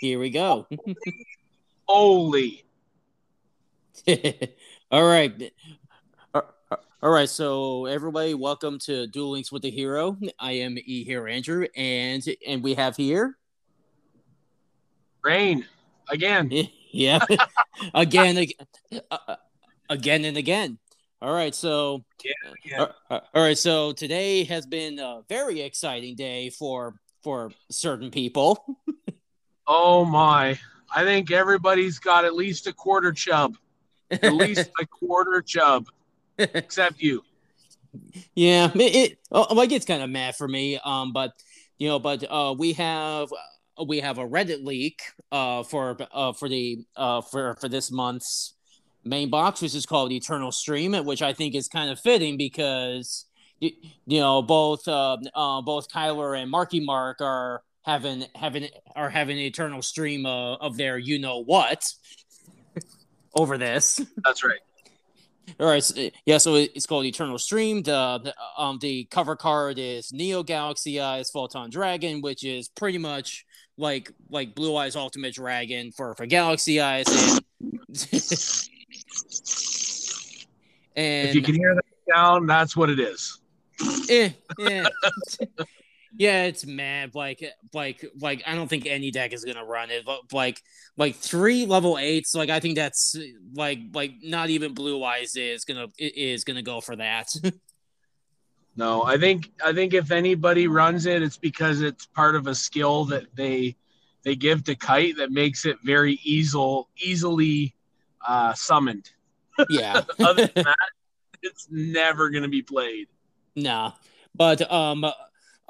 Here we go. Holy. all right. Uh, uh, all right, so everybody, welcome to Duel Links with the Hero. I am E Hero Andrew, and and we have here Rain again. Yeah, again, uh, uh, again and again. All right, so yeah, yeah. all right, so today has been a very exciting day for for certain people. Oh my! I think everybody's got at least a quarter chub, at least a quarter chub, except you. Yeah, it, it oh, like it's kind of mad for me. Um, but you know, but uh, we have we have a Reddit leak uh, for uh, for the uh, for for this month's main box, which is called Eternal Stream, which I think is kind of fitting because you, you know both uh, uh, both Kyler and Marky Mark are having having are having an Eternal Stream uh, of their you know what over this. That's right. All right, so, yeah. So it's called Eternal Stream. The, the um the cover card is Neo Galaxy Eyes Photon Dragon, which is pretty much like like Blue Eyes Ultimate Dragon for for Galaxy Eyes. And, and if you can hear that sound, that's what it is. Eh, eh. yeah, it's mad. Like, like, like, I don't think any deck is gonna run it. But like, like three level eights. Like, I think that's like, like not even Blue Eyes is gonna is gonna go for that. no, I think I think if anybody runs it, it's because it's part of a skill that they they give to Kite that makes it very easy easily uh, summoned. Yeah. Other than that, it's never gonna be played. Nah, but um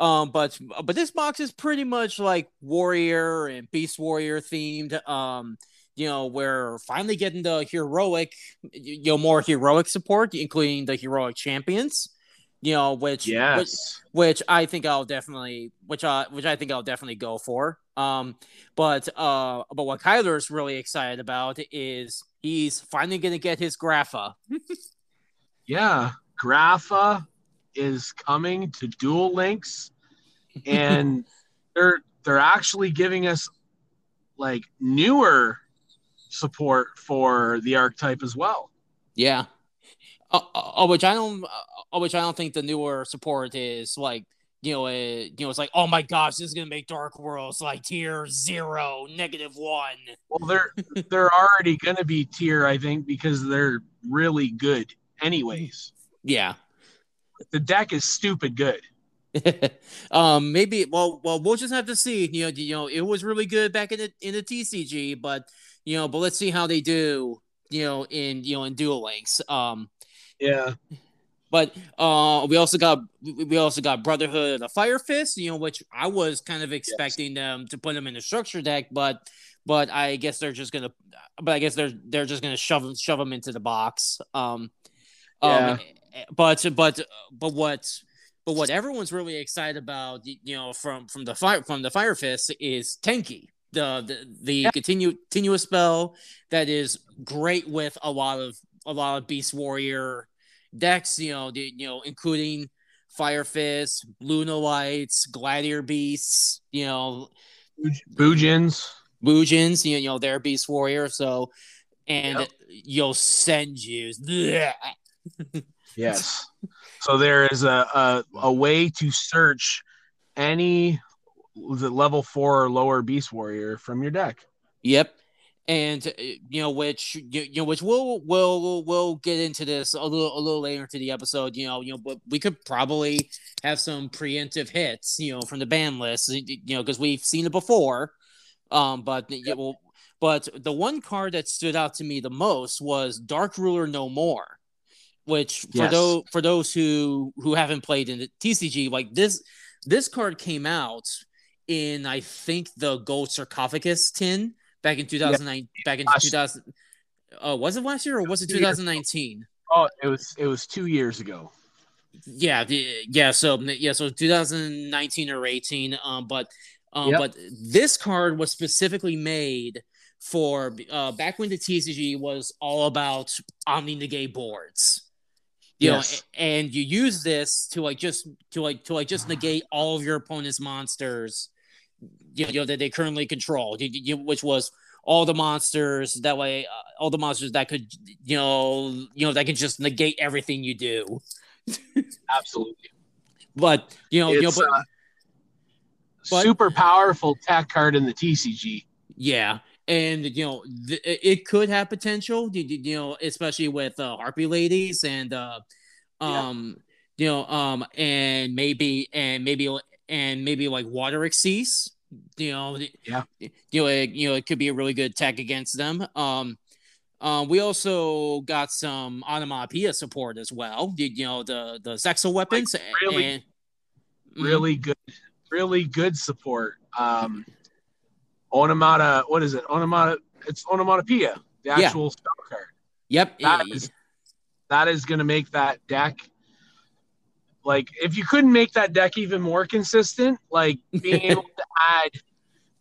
um, but but this box is pretty much like warrior and beast warrior themed. Um, you know, we're finally getting the heroic, you know, more heroic support, including the heroic champions. You know, which yes. which, which I think I'll definitely, which I which I think I'll definitely go for. Um, but uh, but what Kyler's really excited about is he's finally gonna get his Grapha. yeah, Grapha is coming to Duel Links, and they're they're actually giving us like newer support for the archetype as well. Yeah. Uh, uh, which I don't, uh, which I don't think the newer support is like, you know, uh, you know, it's like, oh my gosh, this is gonna make Dark Worlds like tier zero, negative one. Well, they're they're already gonna be tier, I think, because they're really good, anyways. Yeah, the deck is stupid good. um, maybe. Well, well, we'll just have to see. You know, you know, it was really good back in the in the TCG, but you know, but let's see how they do. You know, in you know in Duel Links. Um, yeah. But uh, we also got we also got Brotherhood of the Fire Fist, you know, which I was kind of expecting yes. them to put them in the structure deck, but but I guess they're just gonna, but I guess they're they're just gonna shove shove them into the box. Um, yeah. Um, but but but what but what everyone's really excited about, you know, from from the fire from the Fire Fist is Tenki, the the, the yeah. continue, continuous spell that is great with a lot of a lot of Beast Warrior decks, you know, the, you know, including Fire Fist, Luna Lights, Gladiator Beasts, you know, Bujins, Bujins, you know, they're Beast Warrior, so and yep. you'll send you. Yes. So there is a, a, a way to search any level four or lower beast warrior from your deck. Yep. And uh, you know, which you, you know, which we'll we'll we'll get into this a little a little later into the episode. You know, you know, but we could probably have some preemptive hits, you know, from the ban list, you know, because we've seen it before. Um, but yep. yeah, well, but the one card that stood out to me the most was Dark Ruler No More which for yes. those for those who who haven't played in the TCG, like this this card came out in I think the gold sarcophagus tin back in 2009 yeah. back in 2000 oh was it last year or was it 2019 oh it was it was two years ago yeah yeah so yeah so 2019 or 18 um but um yep. but this card was specifically made for uh back when the TCG was all about omni negate boards you yes. know and you use this to like just to like to like just negate all of your opponent's monsters you know that they currently control, which was all the monsters. That way, uh, all the monsters that could you know you know that can just negate everything you do. Absolutely. But you know, it's, you know, but, uh, but- super powerful tech card in the TCG. yeah, and you know, th- it could have potential. You, you know, especially with uh, Harpy Ladies and uh, Yeah. um, you know, um, and maybe and maybe and maybe like Water Exceeds. You know, Yeah. You know, it, you know, it could be a really good tech against them. Um. Um, we also got some onomatopoeia support as well. You, you know the the Zexal weapons. really- and. Really good, really good support. Um, onomata, what is it? Onomata, it's onomatopoeia, the Yeah. actual spell card. Yep. That is that is going to make that deck like if you couldn't make that deck even more consistent, like being able to add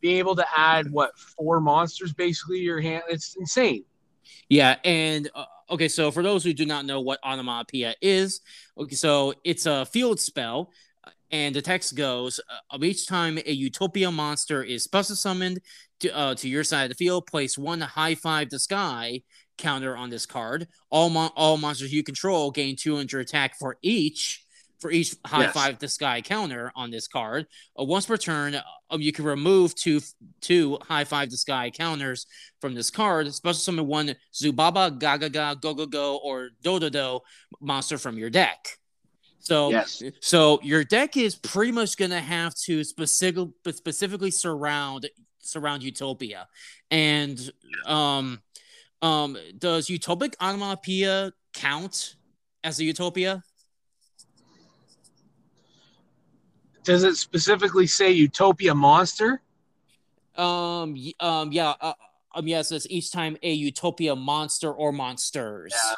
being able to add what four monsters basically to your hand, it's insane. Yeah, and uh, okay, so for those who do not know what onomatopoeia is, okay, so it's a field spell, and the text goes: uh, of each time a Utopia monster is special summoned to, uh, to your side of the field, place one high five the sky counter on this card. All mon- all monsters you control gain 200 attack for each. For each high Yes. five the sky counter on this card, uh, once per turn, uh, you can remove two two high five the sky counters from this card. Special summon one Zubaba, Gagaga, Go Go Go, or Dododo monster from your deck. So, Yes. so your deck is pretty much gonna have to specific, specifically surround surround Utopia, and um, um, does Utopic Onomatopoeia count as a Utopia? Does it specifically say Utopia monster? Um, um, yeah, uh, um, yes. It's each time a Utopia monster or monsters. Yeah.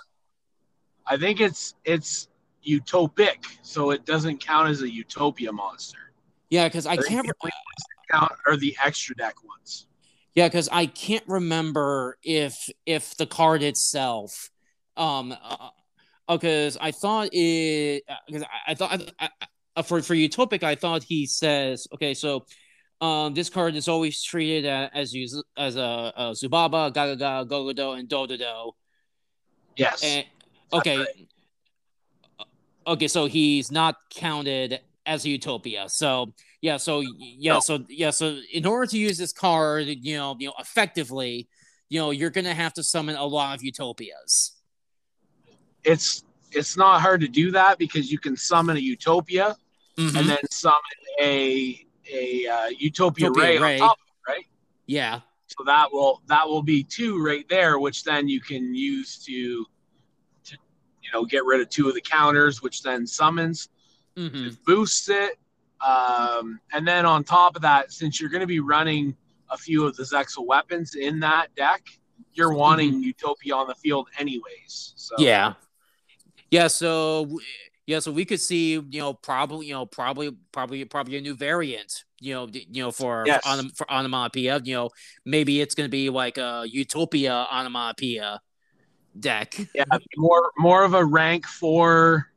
I think it's it's utopic, so it doesn't count as a Utopia monster. Yeah, because I can't. only count are the extra deck ones. Yeah, because I can't remember if if the card itself, um, because I thought it because I, I thought I, I, for for Utopic I thought he says okay so. Um, this card is always treated as you as a, a Zubaba, Gagaga, Gogogo, and Dododo. Yes. And okay, okay, so he's not counted as a Utopia. So yeah, so yeah, No. so yeah, so in order to use this card, you know, you know, effectively, you know, you're gonna have to summon a lot of Utopias. it's it's not hard to do that because you can summon a Utopia Mhm. and then summon a a uh, Utopia, Utopia Ray, Ray. on top, of it, right? yeah, So that will that will be two right there, which then you can use to you know get rid of two of the counters, which then summons. hmm It boosts it, um, and then on top of that, since you're going to be running a few of the Zexal weapons in that deck, you're wanting Utopia on the field anyways. So yeah, yeah. So yeah, so we could see, you know, probably, you know, probably, probably, probably a new variant, you know, you know, for Yes. for, onom- for onomatopoeia. You know, maybe it's gonna be like a Utopia onomatopoeia deck. yeah, more more of a rank four.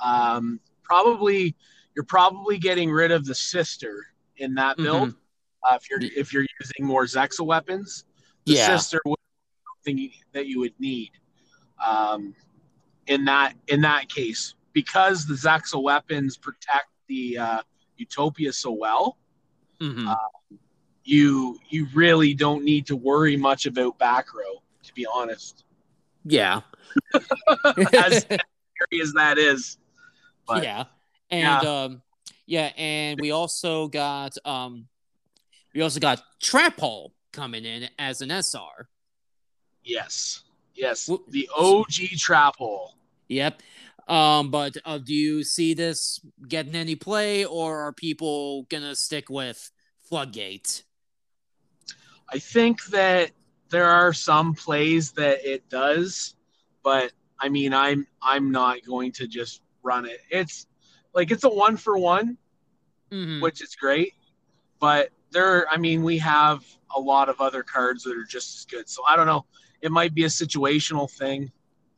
Um, probably you're probably getting rid of the sister in that build. Uh, if you're if you're using more Zexa weapons, the Yeah. sister would something that you would need. Um, in that in that case, because the Zexa weapons protect the uh, Utopia so well, Mhm. Uh, you you really don't need to worry much about back row. To be honest, yeah. as scary as that is. But yeah. And um yeah, and we also got um we also got Trap Hole coming in as an SR. yes, yes, the OG trap hole. Yep. Um, but uh, do you see this getting any play, or are people gonna stick with Floodgate? I think that there are some plays that it does, but I mean, I'm I'm not going to just run it. It's like it's a one for one, Mhm. which is great, but there. I mean, we have a lot of other cards that are just as good. So I don't know. It might be a situational thing.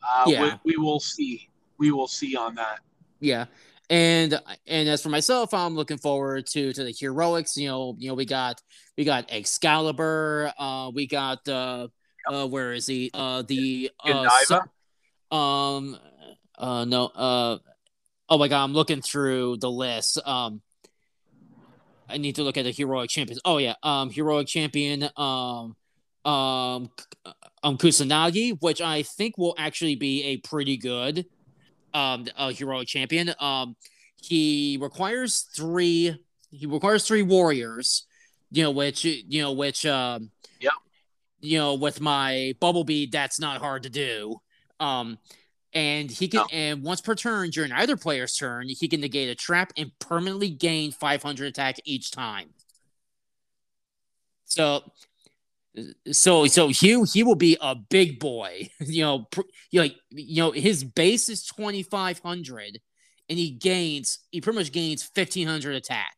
Uh, Yeah. we, we will see. We will see on that. Yeah, and and as for myself, I'm looking forward to to the heroics. You know, you know, we got we got Excalibur. Uh, we got uh, uh, where is he? Uh, the uh, so, um, uh, no, uh, oh my god, I'm looking through the list. Um, I need to look at the heroic champions. Oh yeah, um, heroic champion, um, um, um, Kusanagi, which I think will actually be a pretty good, um, a heroic champion. Um, he requires three. He requires three warriors. You know, which you know, which um, yeah, you know, with my bubble bead, that's not hard to do. Um, and he can, and once per turn during either player's turn, he can negate a trap and permanently gain 500 attack each time. So, so, so he he will be a big boy. You know, pr- you know, like you know, his base is 2,500, and he gains he pretty much gains 1,500 attack.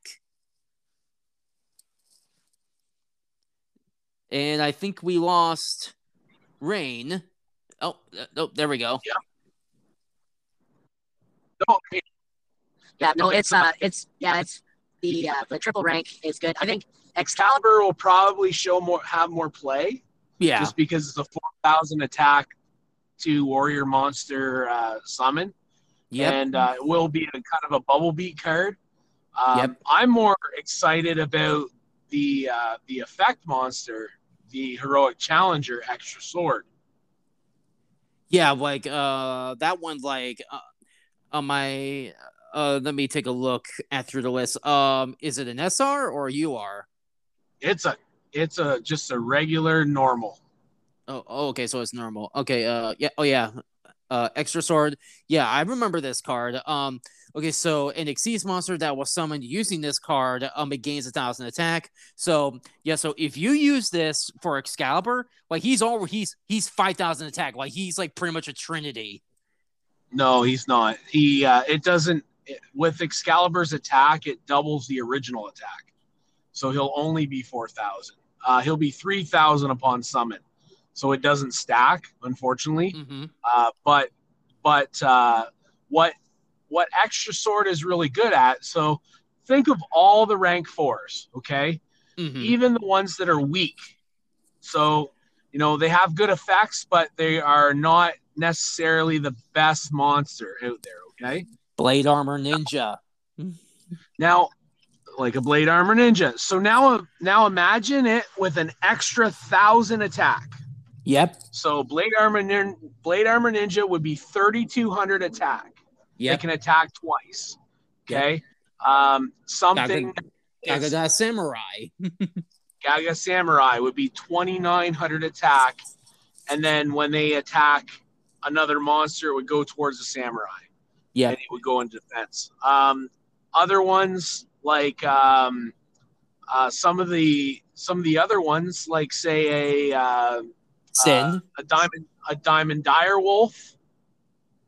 And I think we lost Rain. Oh, oh, there we go. Yeah. No, yeah, no, it's uh, it's yeah, it's the uh, the triple rank is good. I think Excalibur will probably show more, have more play. Yeah, just because it's a four thousand attack to warrior monster uh, summon. Yeah, and uh, it will be a kind of a bubble beat card. Um, Yep. I'm more excited about the uh, the effect monster, the heroic challenger extra sword. yeah, like uh, that one, like uh, on my uh, let me take a look at through the list. Um, is it an SR or a UR? It's a it's a just a regular normal. Oh, oh, okay, so it's normal. Okay, uh, yeah, oh yeah, uh, extra sword. Yeah, I remember this card. Um, okay, so an Xyz monster that was summoned using this card, um, it gains a thousand attack. So yeah, so if you use this for Excalibur, like he's all he's he's five thousand attack. Like he's like pretty much a trinity. No, he's not. He uh, it doesn't with Excalibur's attack. It doubles the original attack, so he'll only be four thousand. Uh, he'll be three thousand upon summon, so it doesn't stack, unfortunately. Mm-hmm. Uh, but but uh, what what extra sword is really good at? So think of all the rank fours, okay? Mm-hmm. Even the ones that are weak. So you know they have good effects, but they are not necessarily the best monster out there. Okay. Blade armor ninja. Now, like a blade armor ninja. So now, now imagine it with an extra thousand attack. Yep. So blade armor nin- blade armor ninja would be thirty two hundred attack. Yeah. They Yep. can attack twice. Okay. Um, something Gaga is- samurai. Gaga Samurai would be 2,900 attack. And then when they attack another monster, it would go towards the samurai. Yeah. And it would go in defense. Um, other ones, like um, uh, some of the some of the other ones, like say a uh, Sin. a diamond a diamond dire wolf,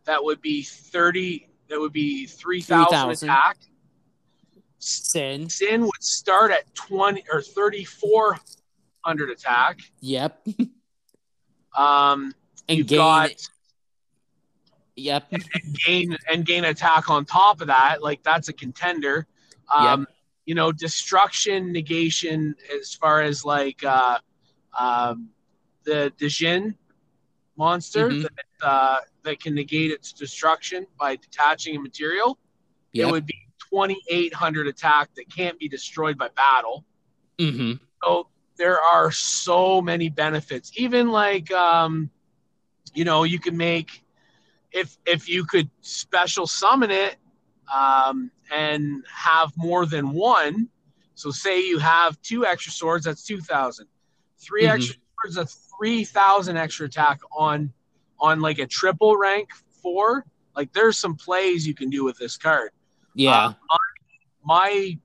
that would be 30. That would be 3,000 3,000. attack. Sin. Sin would start at 20 or 3,400 attack. Yep. Um, And gain. got Yep. gain and gain attack on top of that. Like that's a contender. Um, You know, destruction, negation, as far as like uh, um, the Dijin monster Mhm. that uh, that can negate its destruction by detaching a material. It would be 2,800 attack that can't be destroyed by battle. Mm-hmm. So there are so many benefits. Even like um, you know, you can make if if you could special summon it um, and have more than one. So say you have two extra swords, that's two thousand. 3 Mhm. extra swords, that's three thousand extra attack on on like a triple rank four. Like there's some plays you can do with this card Yeah. uh, my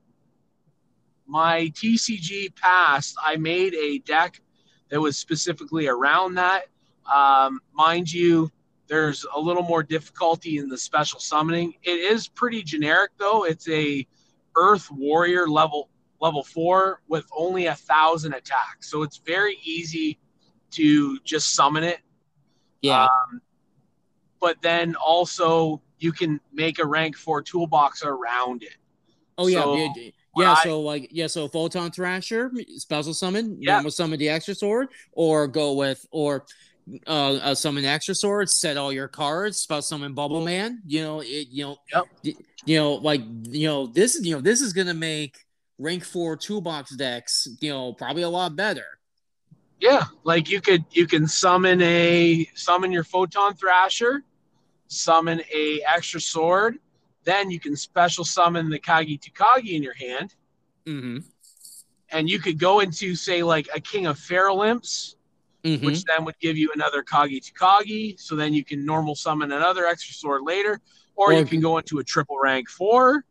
my TCG past, I made a deck that was specifically around that. Um, mind you, there's a little more difficulty in the special summoning. It is pretty generic though. It's a Earth Warrior level level four with only a thousand attack, so it's very easy to just summon it yeah. Um, but then also you can make a rank four toolbox around it. Oh yeah, So, yeah, yeah. I- so like yeah, so photon thrasher, special summon, Yeah. normal summon the extra sword, or go with or uh, uh summon extra sword, set all your cards, special summon Bubble Man. You know, it, you know, Yep. you know, like you know, this is you know, this is gonna make rank four toolbox decks, you know, probably a lot better. Yeah, like you could you can summon a summon your photon thrasher, summon a extra sword, then you can special summon the Kagetokage in your hand, Mm-hmm. and you could go into say like a King of Feral Imps, Mm-hmm. which then would give you another Kagetokage. So then you can normal summon another extra sword later, or, you can go into a triple rank four,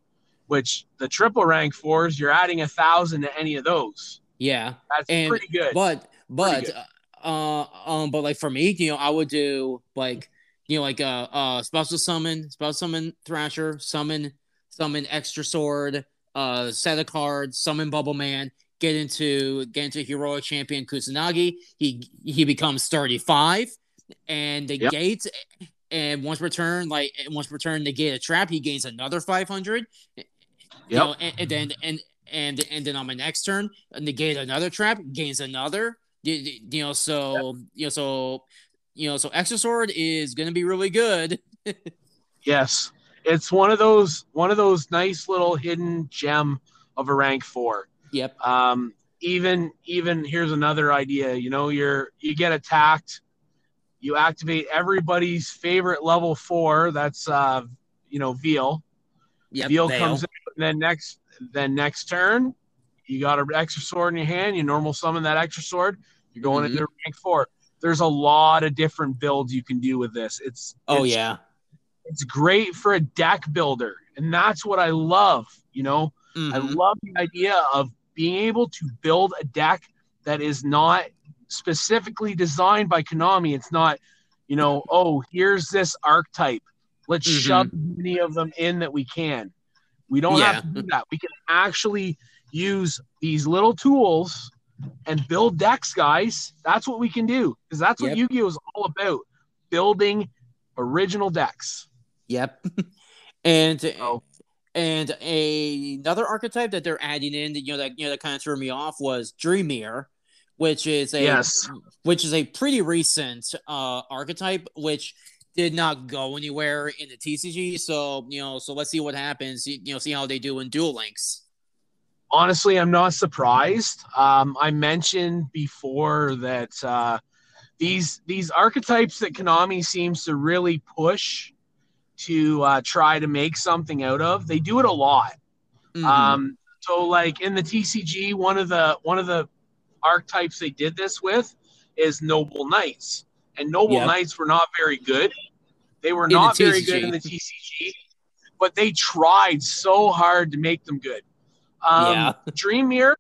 which the triple rank fours you're adding a thousand to any of those. yeah. That's And- pretty good. But but good. uh um but like for me, you know, I would do like you know like uh uh special summon, special summon Thrasher, summon summon extra sword, uh set of cards, summon Bubble Man, get into get into heroic champion Kusanagi. He he becomes 35 and the Yep. gate and once returned like once returned negate a trap, he gains another 500. You know, and, and then and and and then on my next turn, negate another trap, gains another. You, you- know, so you know, so you know, so extra sword is gonna be really good. Yes, it's one of those one of those nice little hidden gem of a rank four. Yep. Um, even even here's another idea. You know, you're you get attacked, you activate everybody's favorite level four. That's uh, you know, Veal. Yep. Veal Veil. comes in, and then next then next turn, you got an extra sword in your hand. You normal summon that extra sword. You're going Mhm. into rank four. There's a lot of different builds you can do with this. It's Oh it's yeah. it's great for a deck builder and that's what i love you know i Mhm. love the idea of being able to build a deck that is not specifically designed by konami it's not you know oh here's this archetype let's Mhm. shove as many of them in that we can we don't have to do that we can actually use these little tools and build decks guys that's what we can do because that's what Yep. yu-gi-oh is all about building original decks Yep. and Oh. And a, another archetype that they're adding in, that you know, that you know, that kind of threw me off was Dream Mirror, which is a Yes. which is a pretty recent uh archetype, which did not go anywhere in the TCG. So you know, so let's see what happens. You you know, see how they do in Duel Links. honestly, I'm not surprised. Um, I mentioned before that uh, these these archetypes that Konami seems to really push to uh, try to make something out of, they do it a lot. Mhm. Um, so, like in the TCG, one of the one of the archetypes they did this with is Noble Knights, and Noble Yep. Knights were not very good. They were the not very good in the TCG, but they tried so hard to make them good. Um, Yeah. Dream Mirror,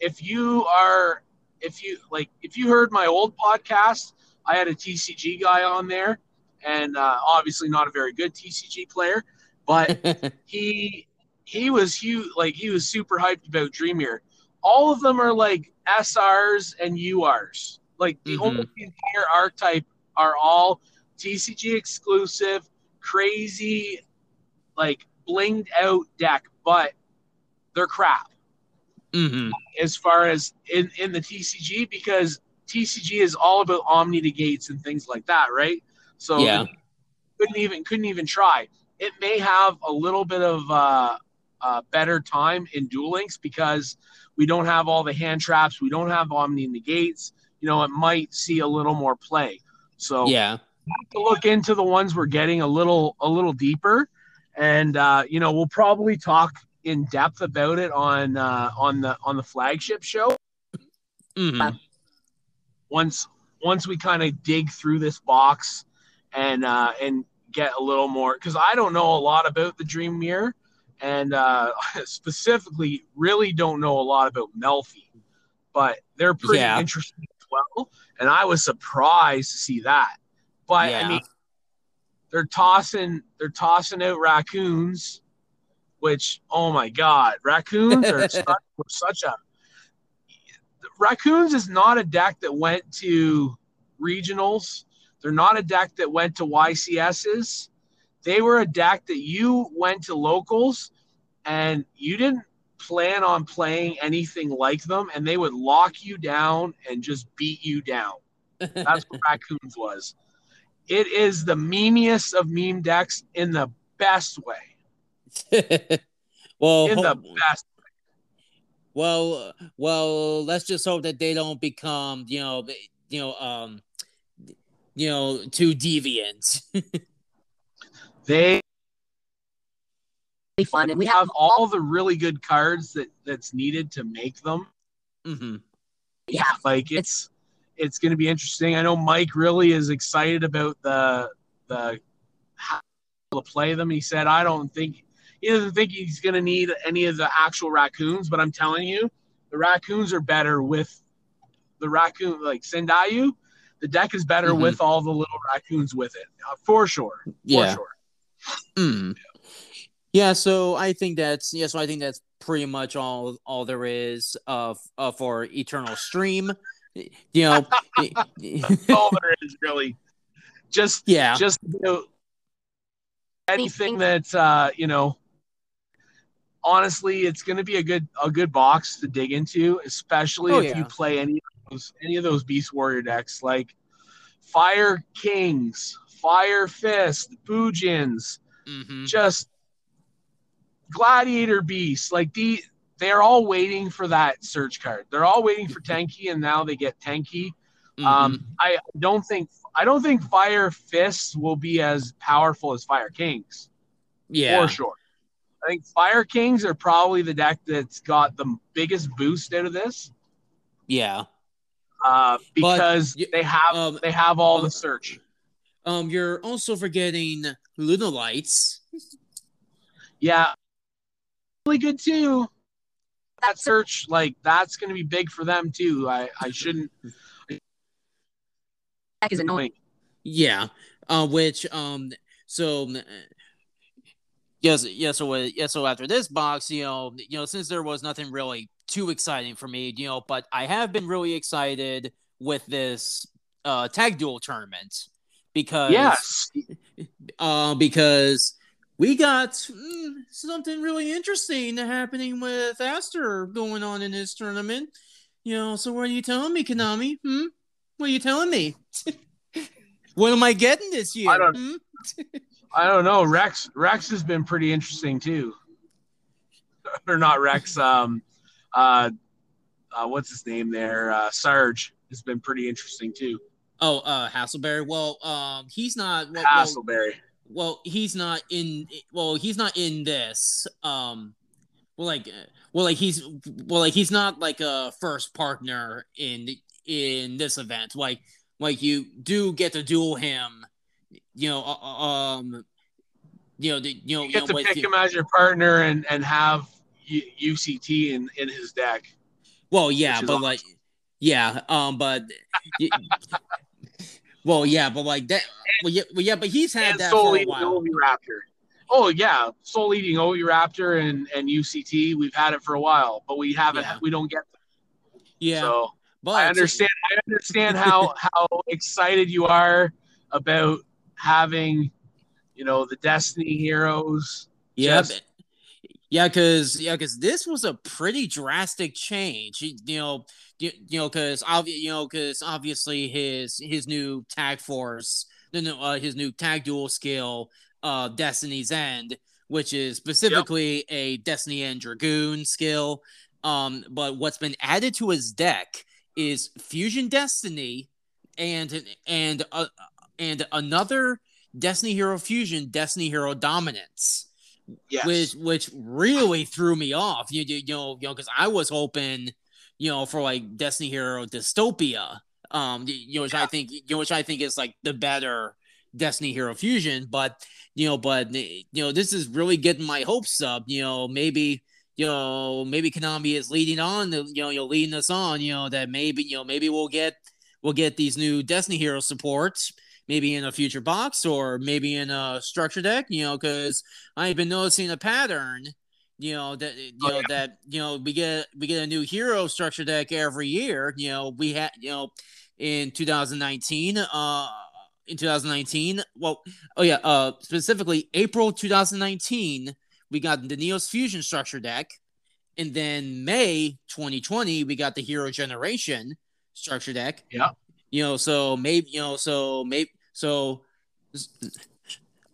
if you are, if you like, if you heard my old podcast, I had a TCG guy on there, and uh, obviously not a very good TCG player, but he he was huge like he was super hyped about Dream Mirror. All of them are like SRs and URs. Like the Mhm. almost the entire archetype are all TCG exclusive, crazy, like blinged out deck, but they're crap Mhm. as far as in, in the TCG because TCG is all about omni negates and things like that, right? So Yeah. couldn't even couldn't even try. It may have a little bit of uh, uh, better time in Duel Links because we don't have all the hand traps, we don't have omni in the gates. You know, it might see a little more play. So Yeah. to look into the ones we're getting a little a little deeper, and uh, you know we'll probably talk in depth about it on uh, on the on the flagship show Mhm. once once we kind of dig through this box and uh, and get a little more because I don't know a lot about the Dream Mirror and uh, specifically really don't know a lot about Melffy, but they're pretty Yeah. interesting as well. And I was surprised to see that. But Yeah. I mean, they're tossing they're tossing out raccoons, which oh my god, raccoons are such, such a raccoons is not a deck that went to regionals. They're not a deck that went to YCSs. they were a deck that you went to locals and you didn't plan on playing anything like them, and they would lock you down and just beat you down. That's what Raccoons was. It is the memeiest of meme decks in the best way. well, In the best. well, well. Let's just hope that they don't become, you know, you know, um, you know, too deviant. They Really fun, and we have have all the really good cards that that's needed to make them. Mm-hmm. yeah, Like it's it's going to be interesting. I know Mike really is excited about the the how to play them. He said, "I don't think he doesn't think he's going to need any of the actual raccoons, but I'm telling you, the raccoons are better with the raccoon like Sendayu. The deck is better Mhm. with all the little raccoons with it, uh, for sure. For Yeah. sure. Mm. Yeah, so I think that's yeah, so I think that's pretty much all all there is uh, uh for Eternal Stream. You know, That's all there is really. Just yeah, just you know, anything that uh, you know. Honestly, it's going to be a good a good box to dig into, especially Oh, if you play any of those any of those Beast Warrior decks like Fire Kings, Fire Fist, Bujins, hmm just Gladiator Beasts. Like the they're all waiting for that search card. They're all waiting for Tenki, and now they get Tenki. mm-hmm. Um, I don't think I don't think Fire Fists will be as powerful as Fire Kings yeah, for sure. I think Fire Kings are probably the deck that's got the biggest boost out of this yeah. Uh, because y- they have Um, they have all uh, the search. um, you're also forgetting Luna Lights. Yeah, really good too. That search like that's going to be big for them too. I I shouldn't deck is annoying. Yeah, uh, which um, so yes, yes. So yeah, so after this box, you know, you know, since there was nothing really too exciting for me, you know, but I have been really excited with this uh tag duel tournament because yes uh, because we got mm, something really interesting happening with Aster going on in this tournament. You know, so what are you telling me, Konami? Hmm? What are you telling me? what am I getting this year? I don't- hmm? I don't know. Rex Rex has been pretty interesting too. or not Rex. Um, uh, uh, what's his name there? Uh, Sarge has been pretty interesting too. Oh, uh, Hassleberry. Well, um, he's not. Well, Hassleberry. well, he's not in. Well, he's not in this. Um, well, like, uh, well, like he's, well, like he's not like a first partner in in this event. Like, like you do get to duel him. You know, uh, um, you know, the, you know, You you get know, to pick the- him as your partner and and have U- UCT in in his deck. Well, yeah, but like, yeah, um, but, y- well, yeah, but like that, well, yeah, well, yeah, but he's had that for a while. Oviraptor. Oh yeah, Soul Eating Oviraptor and and UCT. We've had it for a while, but we haven't. Yeah. We don't get them. Yeah, So but I understand. I understand how how excited you are about having, you know, the Destiny heroes. Yeah, Just- yeah, because yeah, because this was a pretty drastic change. You, you know, you, you know, because obvi- you know, because obviously his his new tag force, no, uh, his new tag duel skill, uh, Destiny's End, which is specifically a Destiny End Dragoon skill. Um, but what's been added to his deck is Fusion Destiny, and and uh, and another Destiny Hero Fusion, Destiny Hero Dominance Yes. which which really threw me off. You, you, you know, you know, because I was hoping, you know, for like Destiny Hero Dystopia, um, you know, which I think, you know, which I think is like the better Destiny Hero Fusion. But you know, but you know, this is really getting my hopes up. You know, maybe. You know, maybe Konami is leading on. You know, you're leading us on. You know that maybe you know maybe we'll get we'll get these new Destiny Hero supports maybe in a future box or maybe in a structure deck. You know, because I've been noticing a pattern. You know that you Oh, know yeah. that you know we get we get a new hero structure deck every year. You know we had you know in 2019. Uh, in 2019. Well, oh yeah, uh, specifically April 2019, we got the Neos Fusion structure deck, and then May 2020, we got the Hero Generation structure deck. Yeah. You know, so maybe you know, so maybe so.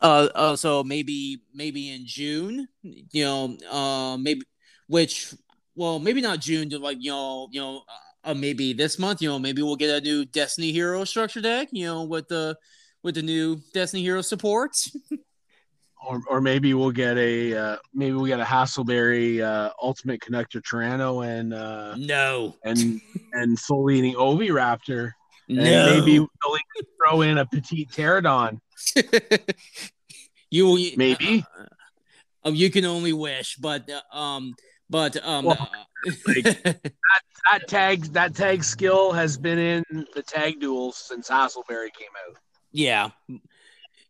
Uh, uh, so maybe maybe in June, you know, uh, maybe which well maybe not June, like you know, you know, uh, maybe this month, you know, maybe we'll get a new Destiny Hero structure deck, you know, with the with the new Destiny Hero supports. or, or maybe we'll get a uh, maybe we get a Hassleberry uh, Ultimate Connector Tyranno and uh, no and and Soul Eating Oviraptor. And no. maybe they'll throw in a Petite Pterodon. you Maybe. uh, uh, you can only wish, but uh, um, but um, Well, uh, like- That tag that tag skill has been in the tag duels since Hassleberry came out. yeah,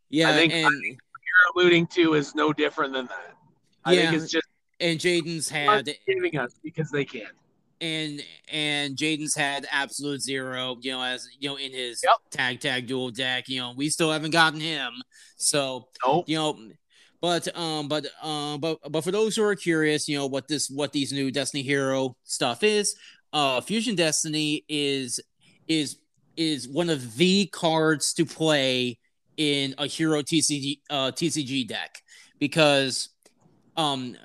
yeah, I think- and You're alluding to is no different than that. I Yeah. think it's just and Jaden's had giving us because they can. And and Jaden's had absolute zero, you know, as you know, in his Yep. tag tag duel deck. You know, we still haven't gotten him. So Nope. you know, but um, but um, but but for those who are curious, you know, what this what these new Destiny Hero stuff is, uh, Fusion Destiny is is is one of the cards to play in a Hero TCG uh TCG deck because um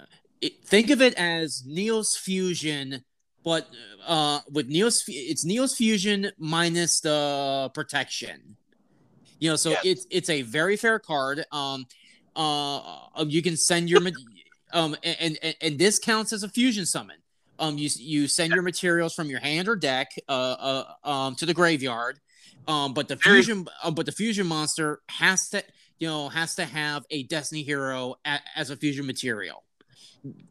it, think of it as Neos Fusion but uh with Neos it's Neos Fusion minus the protection. You know, so Yes. it's it's a very fair card. Um uh you can send your um and, and and this counts as a fusion summon. Um you you send your materials from your hand or deck uh, uh um to the graveyard. Um but the fusion uh, but the fusion monster has to you know has to have a destiny hero a, as a fusion material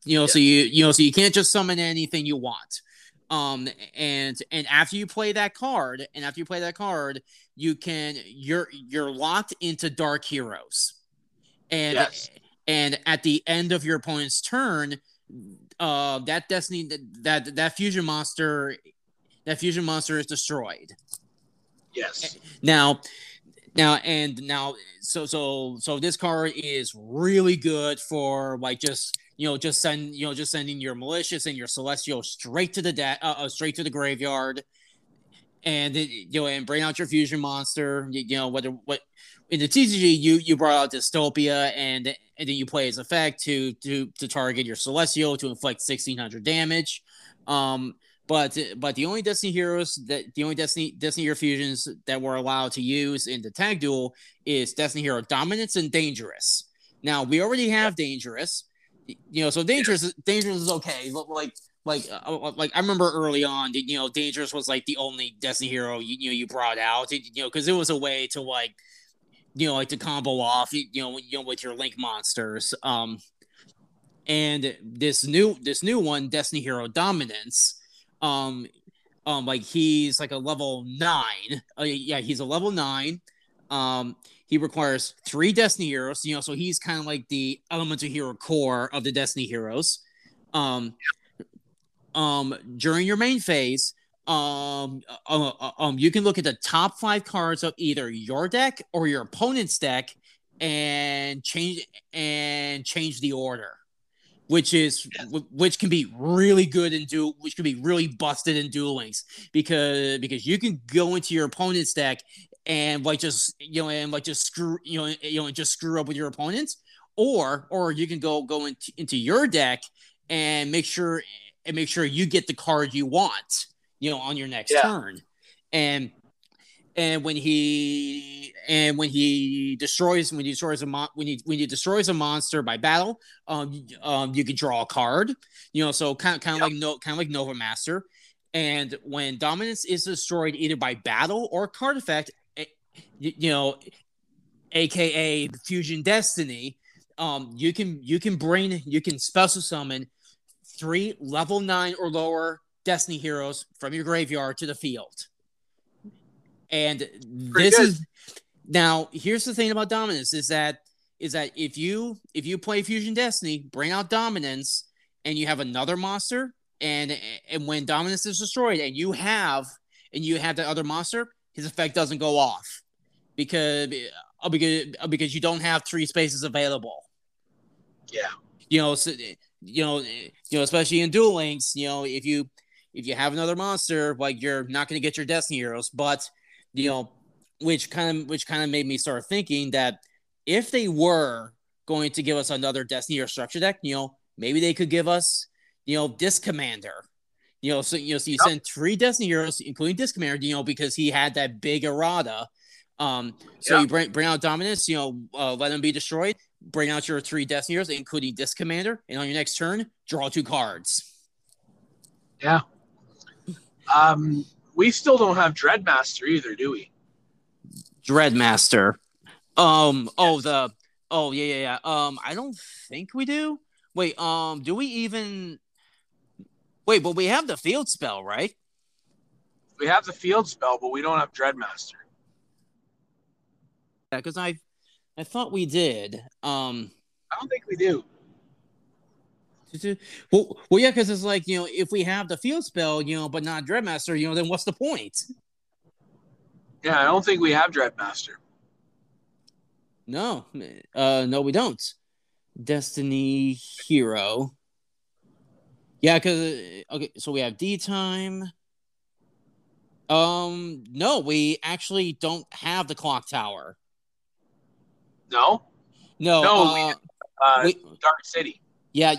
you know so you you know so you can't just summon anything you want um and and after you play that card and after you play that card you can you're you're locked into dark heroes and Yes. and at the end of your opponent's turn uh that destiny that that fusion monster that fusion monster is destroyed Yes. now, now and now, so so so this card is really good for like just you know just send you know just sending your malicious and your celestial straight to the da- uh, uh, straight to the graveyard, and it, you know and bring out your fusion monster. You, you know whether what in the TCG you you brought out Dystopia and and then you play its effect to to to target your celestial to inflict sixteen hundred damage. Um, but but the only Destiny heroes that the only Destiny Destiny hero fusions that we're allowed to use in the tag duel is Destiny hero dominance and dangerous. Now we already have dangerous, you know, so dangerous dangerous is okay. But like like uh, like I remember early on, you know, dangerous was like the only Destiny hero you, you know you brought out, you know, because it was a way to like you know like to combo off you know you know with your link monsters. Um, and this new this new one, Destiny hero dominance um um like he's like a level nine uh, yeah he's a level nine um he requires three destiny heroes you know so he's kind of like the elemental hero core of the destiny heroes. Um um during your main phase um uh, uh, um you can look at the top five cards of either your deck or your opponent's deck and change and change the order which is which can be really good in do which can be really busted in duel links because because you can go into your opponent's deck and like just you know and like just screw you know you know and just screw up with your opponents or or you can go go into, into your deck and make sure and make sure you get the card you want you know on your next Yeah. turn. And and when he and when he destroys when he destroys a mon- when he when he destroys a monster by battle um, um you can draw a card you know so kind of kind of like no kind of like nova master. And when dominance is destroyed either by battle or card effect you, you know aka fusion destiny um you can you can bring you can special summon three level 9 or lower destiny heroes from your graveyard to the field and this good. is now here's the thing about dominance is that is that if you if you play fusion destiny bring out dominance and you have another monster and and when dominance is destroyed and you have and you have that other monster his effect doesn't go off because uh, because uh, because you don't have three spaces available. Yeah. You know, so, you know, you know, especially in Duel Links, you know, if you if you have another monster, like you're not going to get your Destiny heroes, but you know, which kind of which kind of made me start thinking that if they were going to give us another Destiny or structure deck, you know, maybe they could give us, you know, this Commander. You know, so you know, so you yep. send three Destiny heroes, including Disc Commander, you know, because he had that big errata. Um, so yep. you bring bring out Dominus, you know, uh, let them be destroyed. Bring out your three Destiny heroes, including Disc Commander, and on your next turn, draw two cards. Yeah. Um, we still don't have Dreadmaster either, do we? Dreadmaster. Um. Oh, the. Oh, yeah, yeah, yeah. Um, I don't think we do. Wait. Um. Do we even? Wait, but we have the field spell, right? We have the field spell, but we don't have Dreadmaster. Yeah, because I, I thought we did. Um. I don't think we do. Well, well, yeah, because it's like you know, if we have the field spell, you know, but not Dreadmaster, you know, then what's the point? Yeah, I don't think we have Dreadmaster. No, uh, no, we don't. Destiny Hero. Yeah, because uh, okay, so we have D time. Um, no, we actually don't have the clock tower. No, no, no, uh, we, uh, we, Dark City. Yeah,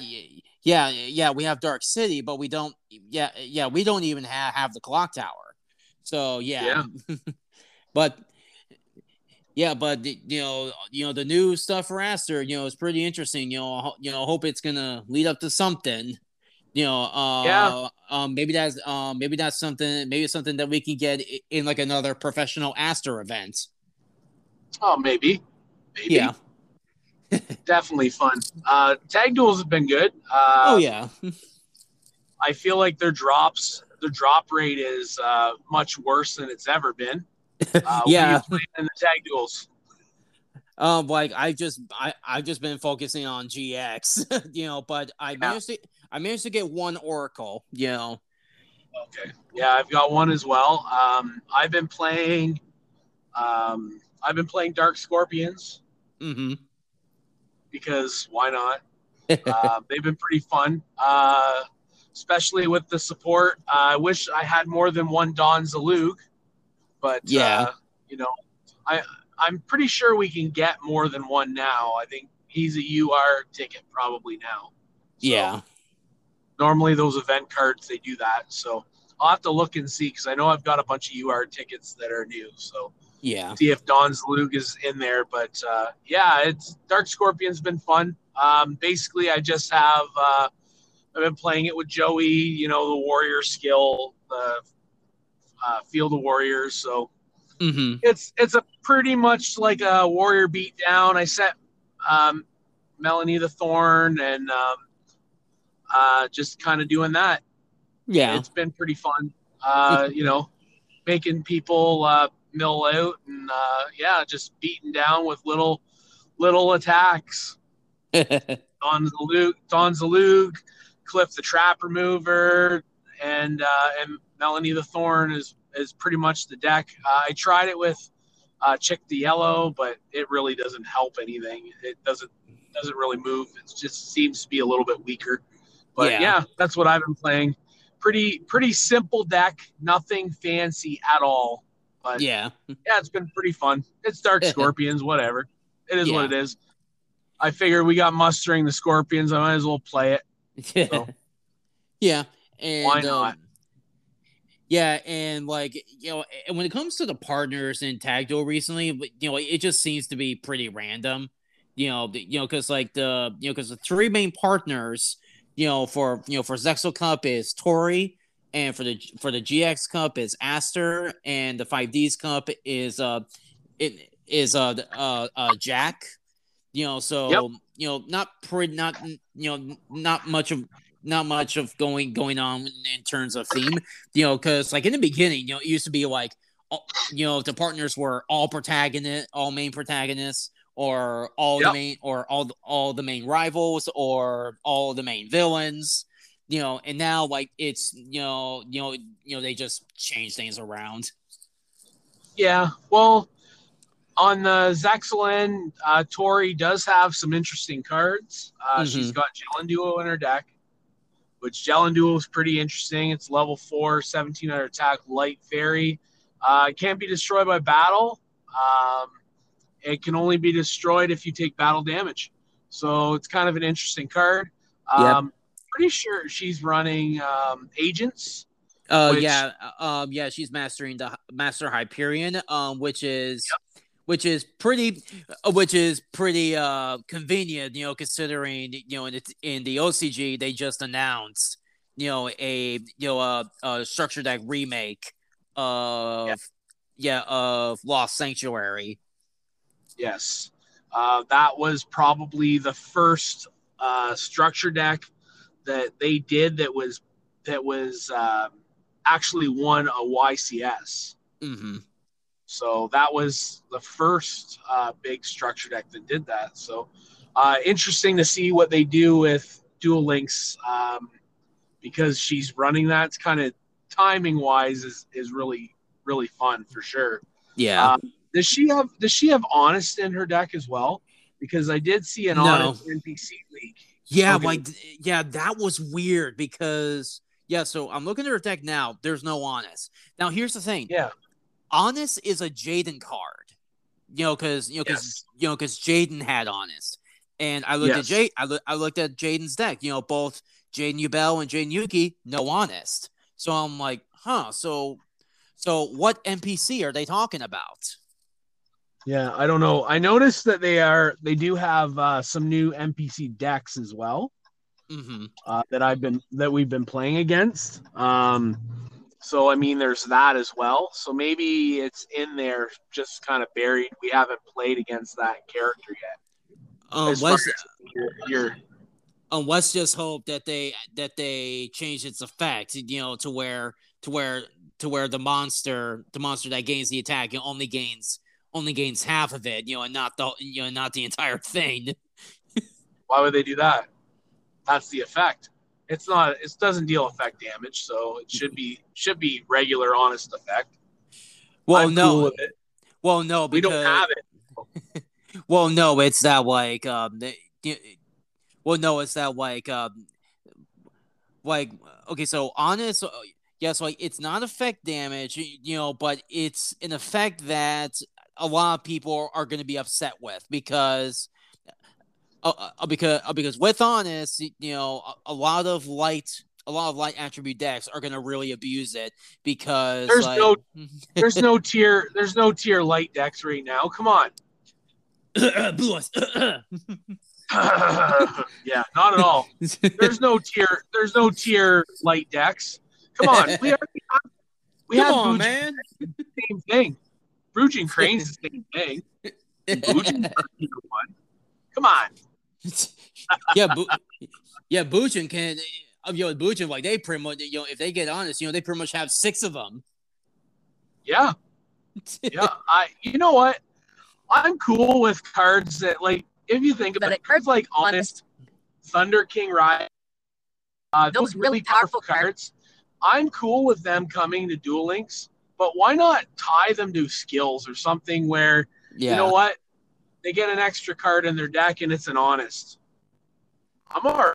yeah, yeah. We have Dark City, but we don't. Yeah, yeah, we don't even have have the clock tower. So yeah. yeah. But yeah, but you know, you know, the new stuff for Aster, you know, is pretty interesting. You know, you know, hope it's gonna lead up to something. You know, uh, yeah. Um, maybe that's um, maybe that's something. Maybe something that we can get in like another professional Aster event. Oh, maybe, maybe. Yeah. Definitely fun. Uh, tag duels have been good. Uh, oh yeah. I feel like their drops, their drop rate is uh, much worse than it's ever been. Uh, yeah. in the tag duels? Um, like I just I I've just been focusing on GX, you know, but I yeah. managed to I managed to get one Oracle, you know. Okay. Yeah, I've got one as well. Um, I've been playing, um, I've been playing Dark Scorpions. Mm-hmm. Because why not? uh, they've been pretty fun. Uh, especially with the support. Uh, I wish I had more than one Don Zaloog. But yeah, uh, you know, I I'm pretty sure we can get more than one now. I think he's a UR ticket probably now. So yeah. Normally those event cards they do that. So I'll have to look and see because I know I've got a bunch of UR tickets that are new. So yeah, see if Don Zaloog is in there. But uh, yeah, it's Dark Scorpion's been fun. Um, basically, I just have uh, I've been playing it with Joey. You know, the warrior skill, the uh, Field of Warriors. So mm-hmm. it's it's a pretty much like a warrior beat down. I set um, Meanae the Thorn and um, uh, just kind of doing that. Yeah, it's been pretty fun. Uh, you know, making people uh, mill out and uh, yeah, just beating down with little little attacks. Don Zaloog, Don Zaloog, Cliff the Trap Remover, and uh, and Meanae the Thorn is is pretty much the deck. Uh, I tried it with uh, Chick the Yellow, but it really doesn't help anything. It doesn't doesn't really move. It just seems to be a little bit weaker. But yeah, yeah that's what I've been playing. Pretty pretty simple deck, nothing fancy at all. But yeah, yeah, it's been pretty fun. It's Dark Scorpions, whatever. It is yeah. what it is. I figure we got mustering the Scorpions. I might as well play it. So. yeah, and why not? Um, yeah, and like you know, and when it comes to the partners in Tag Duel recently, you know, it just seems to be pretty random. You know, you know, because like the you know, because the three main partners, you know, for you know for Zexal Cup is Tori, and for the for the GX Cup is Aster, and the Five Ds Cup is uh it is uh uh, uh Jack. You know, so yep. you know, not pretty, not you know, not much of not much of going going on in terms of theme, you know, because like in the beginning, you know, it used to be like, you know, the partners were all protagonist, all main protagonists, or all yep. the main, or all all the main rivals, or all the main villains, you know, and now like it's you know, you know, you know, they just change things around. Yeah, well, on the Zexalen, uh, Tori does have some interesting cards. Uh, Mhm. She's got Gellenduo in her deck, which Gellenduo is pretty interesting. It's level 4, 1700 attack, light fairy. Uh, it can't be destroyed by battle. Um, it can only be destroyed if you take battle damage. So it's kind of an interesting card. Yep. Pretty sure she's running um, agents. Uh, Which- yeah, uh, um, yeah, she's mastering the Master Hyperion, um, which is which is pretty, uh, which is pretty uh convenient, you know, considering you know in the, in the OCG they just announced, you know, a you know a, a structure deck remake of Yeah. yeah of Lost Sanctuary. Yes. Uh, that was probably the first uh, structure deck that they did that was that was um, actually won a YCS. Mm-hmm. So that was the first uh, big structure deck that did that. So uh, interesting to see what they do with Duel Links um, because she's running that. It's kind of timing wise is is really really fun for sure. Yeah. Um, does she have does she have honest in her deck as well? Because I did see an No. honest NPC leak. Yeah, Okay. like yeah, that was weird because yeah. So I'm looking at her deck now. There's no honest. Now here's the thing. Yeah. Honest is a Jaden card. You know, because you know, because Yes. you know, because Jaden had honest, and I looked Yes. at Jade. I, loo- I looked at Jaden's deck. You know, both Jaden Yubel and Jaden Yuki, no honest. So I'm like, huh. So, so what NPC are they talking about? Yeah, I don't know. I noticed that they are they do have uh, some new NPC decks as well Mm-hmm. uh, that I've been that we've been playing against. Um, so I mean, there's that as well. So maybe it's in there, just kind of buried. We haven't played against that character yet. Um, As let's your, your um, let's just hope that they that they change its effect. You know, to where to where to where the monster the monster that gains the attack only gains only gains half of it. You know, and not the you know not the entire thing. Why would they do that? That's the effect. It's not. It doesn't deal effect damage, so it should be should be regular, honest effect. Well, I'm no, cool well, no, We because don't have it. Well, no, it's that like um, well, no, it's that like um, like okay, so honest, uh, yes, like it's not effect damage, you know, but it's an effect that a lot of people are going to be upset with because. Uh, uh, because uh, because with honest, you know, a, a lot of light, a lot of light attribute decks are going to really abuse it because There's like, no- There's no tier. There's no tier light decks right now. Come on. Blue eyes. yeah, not at all. There's no tier. There's no tier light decks. Come on. We already have, we Come have on, man. the same thing. Brugge and Crane's the same thing. Booj one. Come on. yeah, Bu- yeah, Buchan can. You know, Buchan like they pretty much. You know, if they get honest, you know, they pretty much have six of them. Yeah. Yeah. I. You know what? I'm cool with cards that like. If you think about But it, it- cards like Honest, Thunder King Rai-Oh, uh, those, Those really really powerful powerful cards. I'm cool with them coming to Duel Links, but why not tie them to skills or something where yeah, you know what? They get an extra card in their deck and it's an honest. I'm alright.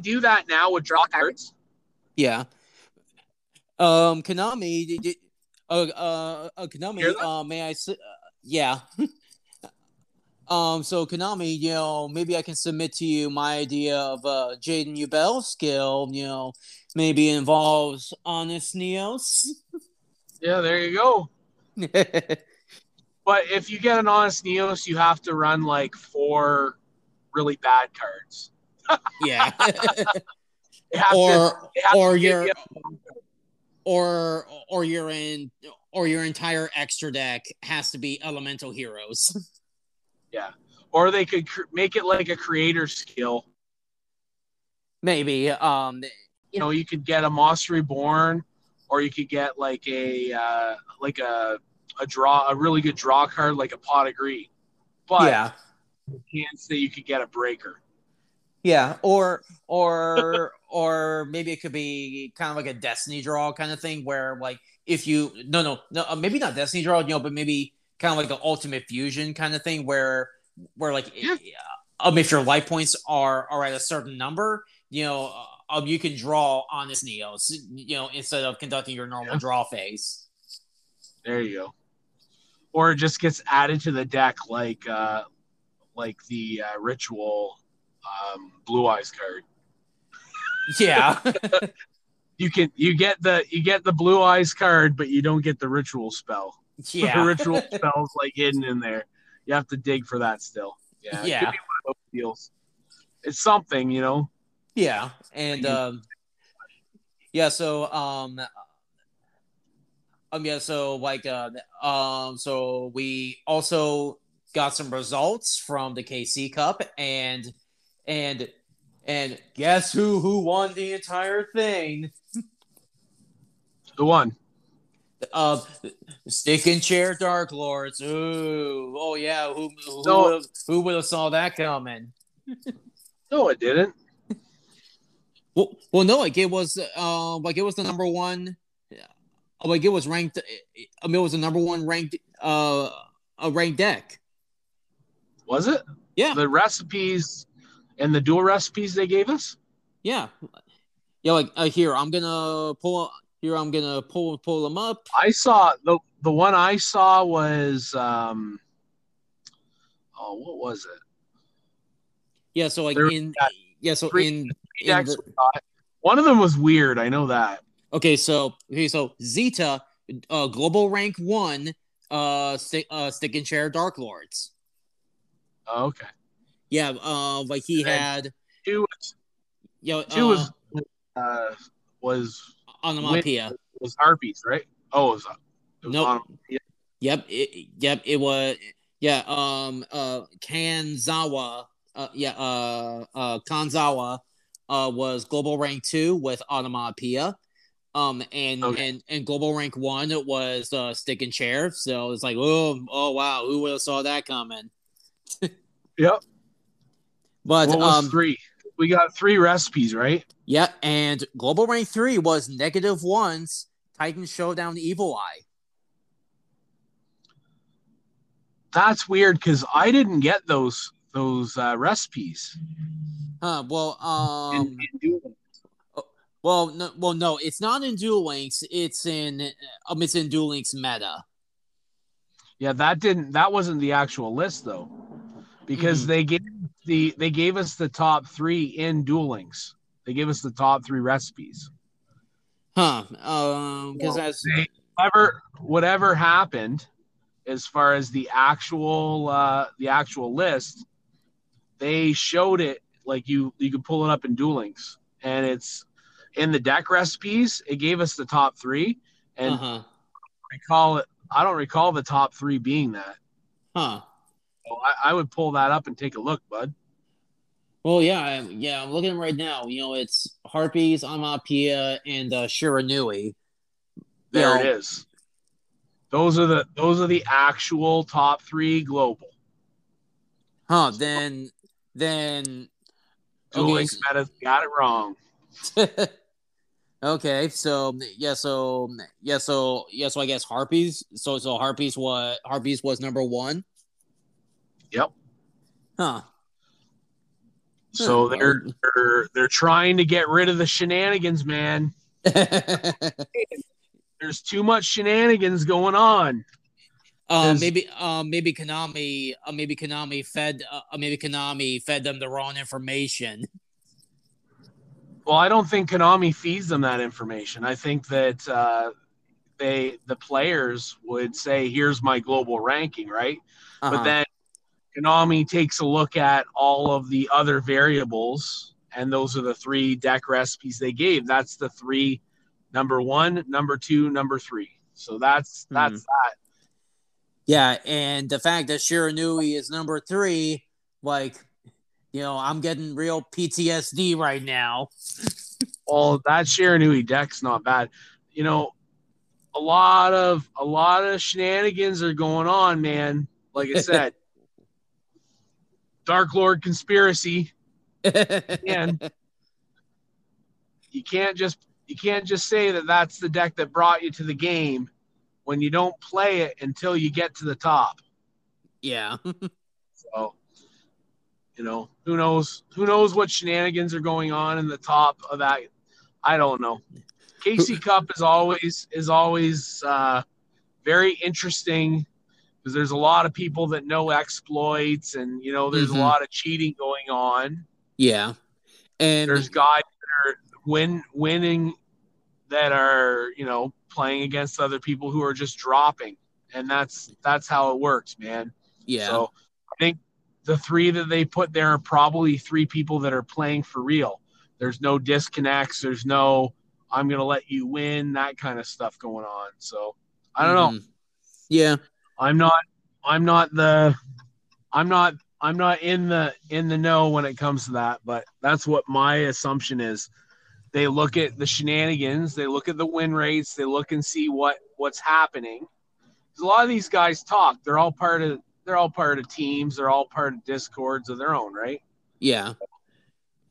Do that now with draw cards. yeah. Um, Konami, did- did- uh, uh, uh Konami, uh, may I? s- Uh, yeah. um, so Konami, you know, maybe I can submit to you my idea of uh Jaden Yubel skill. You know, maybe involves honest Neos. Yeah, there you go. But if you get an honest Neos, you have to run like four really bad cards. yeah. They have to, or to or your or or you're in or your entire extra deck has to be elemental heroes. Yeah. Or they could cr- make it like a creator skill. Maybe. Um You know, you could get a Moss Reborn, or you could get like a uh, like a a draw a really good draw card like a Pot of Greed. But yeah. chance that you could get a breaker. Yeah. Or or or maybe it could be kind of like a destiny draw kind of thing where like if you no no no uh, maybe not destiny draw, you know, but maybe kind of like the ultimate fusion kind of thing where where like Yeah. um, if your life points are are at a certain number, you know, um, you can draw honest neos, you know, instead of conducting your normal Yeah. draw phase. There you go. Or it just gets added to the deck like uh like the uh, ritual um, blue eyes card. Yeah, You can you get the you get the blue eyes card, but you don't get the ritual spell. Yeah. The ritual spell's like hidden in there. You have to dig for that still. Yeah. it could Yeah. be one of those deals. It's something, you know. Yeah, and um, yeah. So um, um, yeah. So like uh, um, so we also got some results from the KC Cup, and and and guess who who won the entire thing? The one. Uh, stick and chair Dark Lords. Ooh, oh yeah. Who who would've- who would have saw that coming? No, it didn't. Well, well, no, like it was, uh, like it was the number one, uh, like it was ranked. I mean, it was the number one ranked, uh, a ranked deck. Was it? Yeah, The recipes and the dual recipes they gave us? yeah, yeah. Like uh, here, I'm gonna pull. Here, I'm gonna pull pull them up. I saw the the one I saw was um oh what was it? Yeah, so like There- in, yeah, so in, the- One of them was weird, I know that. okay, so okay, so Zeta, uh, global rank one, uh, stick, uh, stick and chair Dark Lords. Oh, okay. Yeah, uh, like he And had, Two was know, two uh, was uh was onomatopoeia. was harpies, right? Oh, it was, it was Nope. Yep, it, yep, it was yeah, um uh Kanzawa uh yeah, uh uh Kanzawa uh was global rank 2 with onomatopoeia. Um and Okay. and and global rank 1 it was uh stick and chair. So it's like, "Oh, oh wow, who would have saw that coming?" Yep. But What was um three? We got three recipes, right? yeah, and global rank 3 was 1's Titan Showdown Evil Eye. That's weird because I didn't get those those uh, recipes. Huh, well, um in Duel. Well, no, well, no, it's not in Duel Links. It's in um, it's in Duel Links meta. Yeah, that didn't that wasn't the actual list though. Because Mhm. they gave the they gave us the top three in Duel Links. They gave us the top three recipes. Huh? Um, because Well, that's they- Whatever whatever happened as far as the actual uh the actual list, they showed it like you you could pull it up in Duel Links and it's in the deck recipes, it gave us the top three and uh huh, recall it I don't recall the top three being that. huh? So I, I would pull that up and take a look, bud. Well, yeah, I, yeah, I'm looking right now. You know, it's Harpies, Amapia, and uh, Shiranui. There You know, is. Those are the those are the actual top three global. Huh? Then, then. Duel Okay, meta got it wrong. okay, so yeah, so yeah, so yeah, so I guess Harpies. So so Harpies what Harpies was number one. Yep. Huh. So they're they're they're trying to get rid of the shenanigans, man. There's too much shenanigans going on. Uh, Is- maybe, uh, maybe Konami, uh, maybe Konami fed, uh, maybe Konami fed them the wrong information. Well, I don't think Konami feeds them that information. I think that uh, they the players would say, "Here's my global ranking," right? Uh-huh. But then Konami takes a look at all of the other variables, and those are the three deck recipes they gave. That's the three number one, number two, number three. So that's Hmm. that's that. Yeah, and the fact that Shiranui is number three, like, you know, I'm getting real PTSD right now. Well, that Shiranui deck's not bad. You know, a lot of a lot of shenanigans are going on, man. Like I said, Dark Lord conspiracy. And you can't just you can't just say that that's the deck that brought you to the game when you don't play it until you get to the top. Yeah. So, you know, who knows? Who knows what shenanigans are going on in the top of that? I don't know. KC Cup is always is always uh, very interesting because there's a lot of people that know exploits, and you know, there's Mhm. a lot of cheating going on. yeah. And There's guys that are win winning that are you know playing against other people who are just dropping, and that's that's how it works, man. yeah. So I think the three that they put there are probably three people that are playing for real. There's no disconnects. There's no I'm gonna let you win that kind of stuff going on. So I don't know. Mhm. Yeah. I'm not I'm not the I'm not I'm not in the in the know when it comes to that, but that's what my assumption is. They look at the shenanigans, they look at the win rates, they look and see what what's happening. a lot of these guys talk. They're all part of they're all part of teams, they're all part of discords of their own, right? Yeah.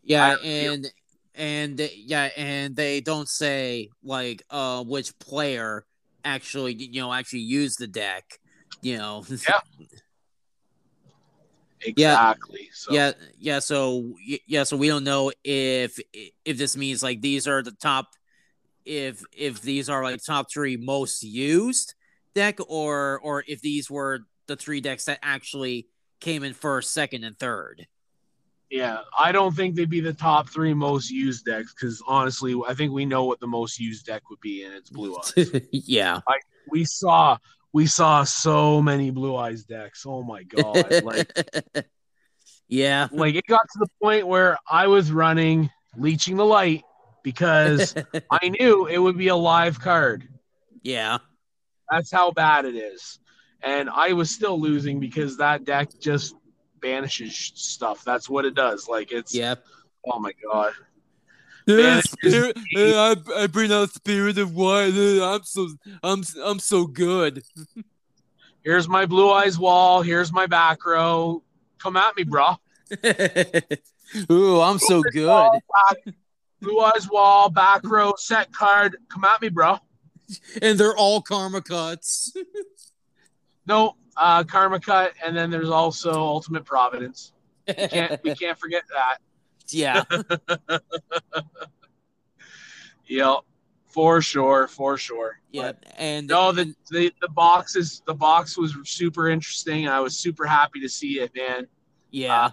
Yeah, and and yeah, and they don't say like uh which player actually you know actually used the deck, you know. Yeah. Exactly. So yeah, yeah, so yeah, so we don't know if if this means like these are the top if if these are like top 3 most used deck or or if these were the three decks that actually came in first, second and third. yeah, I don't think they'd be the top three most used decks because honestly, I think we know what the most used deck would be, and it's blue eyes. yeah. we saw we saw so many blue eyes decks. Oh my god! like yeah. like it got to the point where I was running leeching the light because I knew it would be a live card. yeah. That's how bad it is. And I was still losing because that deck just banishes stuff. That's what it does. Like it's yeah. oh my god. Yeah, Man, spirit, I, I bring out spirit of white. Eh, I'm so I'm I'm so good. Here's my blue eyes wall. Here's my back row. Come at me, bro. Ooh, I'm so good. Wall, back- blue eyes wall, back row, set card. Come at me, bro. And they're all karma cuts. No, uh, Karma Cut, and then there's also Ultimate Providence. We can't we can't forget that. Yeah. Yep, for sure, for sure. Yeah. And No, the, the the box is the box was super interesting. I was super happy to see it, man. yeah.